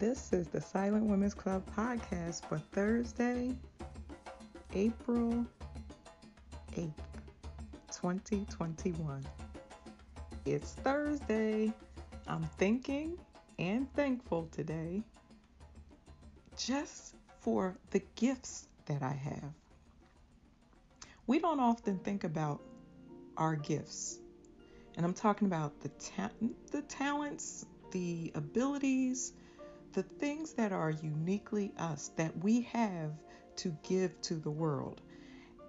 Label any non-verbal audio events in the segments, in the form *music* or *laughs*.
This is the Silent Women's Club podcast for Thursday, April 8th, 2021. It's Thursday. I'm thinking and thankful today just for the gifts that I have. We don't often think about our gifts. And I'm talking about the ta- the talents, the abilities, the things that are uniquely us that we have to give to the world.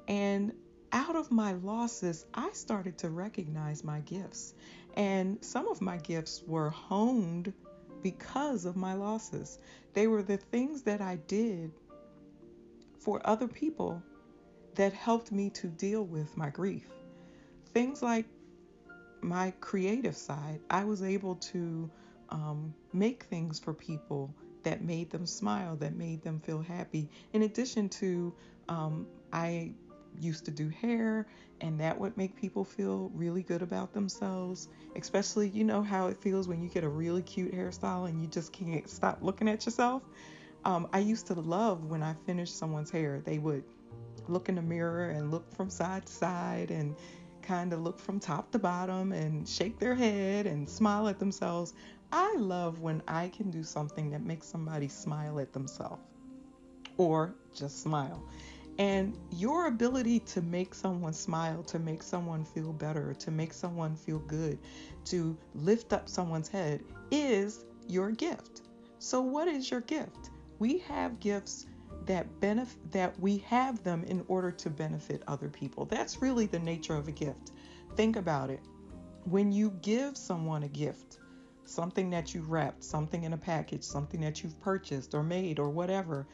And out of my losses, I started to recognize my gifts. And some of my gifts were honed because of my losses. They were the things that I did for other people that helped me to deal with my grief. Things like my creative side, I was able to um, make things for people that made them smile, that made them feel happy. In addition to, um, I used to do hair, and that would make people feel really good about themselves. Especially, you know how it feels when you get a really cute hairstyle and you just can't stop looking at yourself. Um, I used to love when I finished someone's hair, they would look in the mirror and look from side to side and kind of look from top to bottom and shake their head and smile at themselves. I love when I can do something that makes somebody smile at themselves or just smile. And your ability to make someone smile, to make someone feel better, to make someone feel good, to lift up someone's head is your gift. So, what is your gift? We have gifts that benefit that we have them in order to benefit other people. That's really the nature of a gift. Think about it. When you give someone a gift, something that you wrapped, something in a package, something that you've purchased or made or whatever,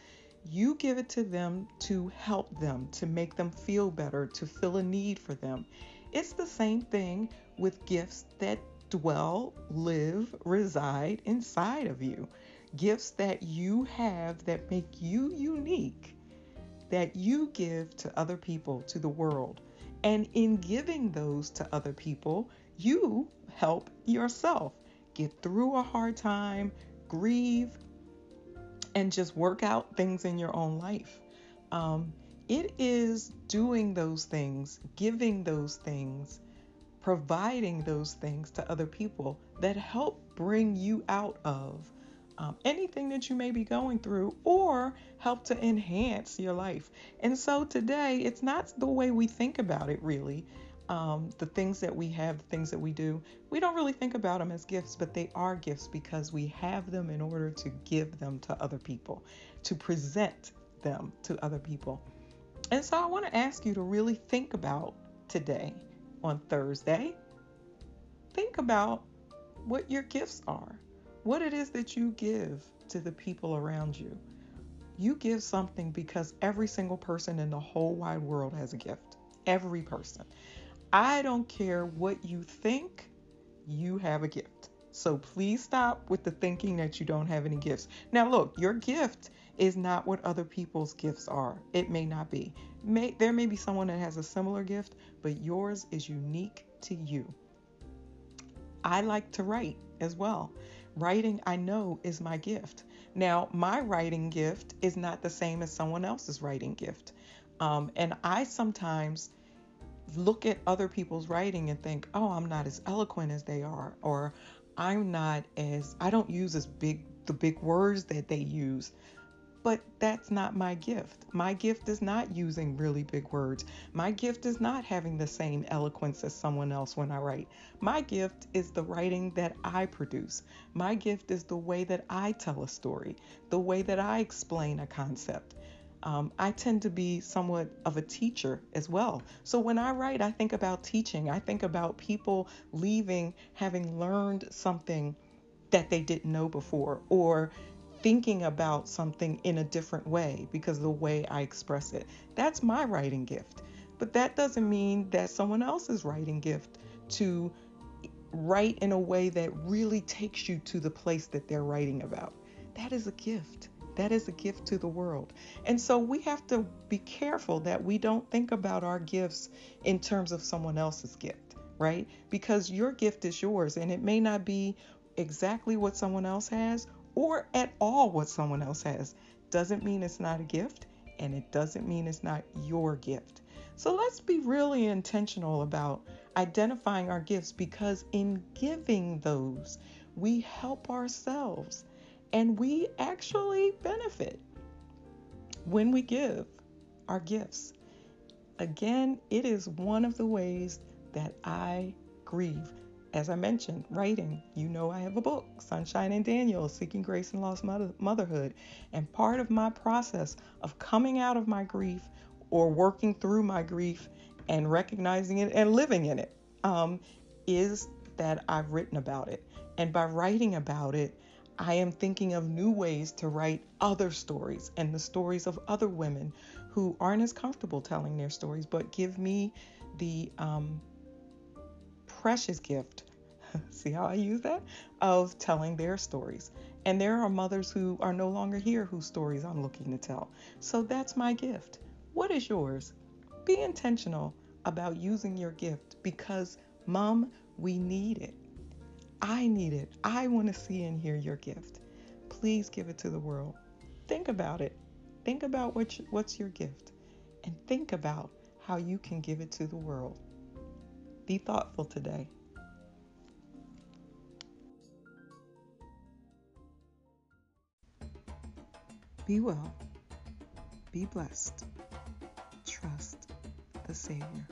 you give it to them to help them, to make them feel better, to fill a need for them. It's the same thing with gifts that dwell, live, reside inside of you. Gifts that you have that make you unique, that you give to other people, to the world. And in giving those to other people, you help yourself get through a hard time, grieve, and just work out things in your own life. Um, it is doing those things, giving those things, providing those things to other people that help bring you out of um, anything that you may be going through or help to enhance your life. And so today, it's not the way we think about it really um, the things that we have, the things that we do, we don't really think about them as gifts, but they are gifts because we have them in order to give them to other people, to present them to other people. And so I want to ask you to really think about today on Thursday. Think about what your gifts are, what it is that you give to the people around you. You give something because every single person in the whole wide world has a gift. Every person. I don't care what you think, you have a gift. So please stop with the thinking that you don't have any gifts. Now, look, your gift is not what other people's gifts are. It may not be. May, there may be someone that has a similar gift, but yours is unique to you. I like to write as well. Writing, I know, is my gift. Now, my writing gift is not the same as someone else's writing gift. Um, and I sometimes look at other people's writing and think, oh, I'm not as eloquent as they are, or I'm not as, I don't use as big, the big words that they use. But that's not my gift. My gift is not using really big words. My gift is not having the same eloquence as someone else when I write. My gift is the writing that I produce. My gift is the way that I tell a story, the way that I explain a concept. Um, I tend to be somewhat of a teacher as well. So when I write, I think about teaching. I think about people leaving having learned something that they didn't know before or thinking about something in a different way because the way I express it. That's my writing gift. But that doesn't mean that someone else's writing gift to write in a way that really takes you to the place that they're writing about. That is a gift. That is a gift to the world. And so we have to be careful that we don't think about our gifts in terms of someone else's gift, right? Because your gift is yours and it may not be exactly what someone else has, or at all what someone else has doesn't mean it's not a gift and it doesn't mean it's not your gift. So let's be really intentional about identifying our gifts because in giving those, we help ourselves and we actually benefit when we give our gifts. Again, it is one of the ways that I grieve. As I mentioned, writing. You know, I have a book, Sunshine and Daniel Seeking Grace in Lost Motherhood. And part of my process of coming out of my grief or working through my grief and recognizing it and living in it um, is that I've written about it. And by writing about it, I am thinking of new ways to write other stories and the stories of other women who aren't as comfortable telling their stories, but give me the um, precious gift. *laughs* See how I use that? Of telling their stories. And there are mothers who are no longer here whose stories I'm looking to tell. So that's my gift. What is yours? Be intentional about using your gift because, mom, we need it. I need it. I want to see and hear your gift. Please give it to the world. Think about it. Think about what, what's your gift and think about how you can give it to the world. Be thoughtful today. Be well. Be blessed. Trust the Savior.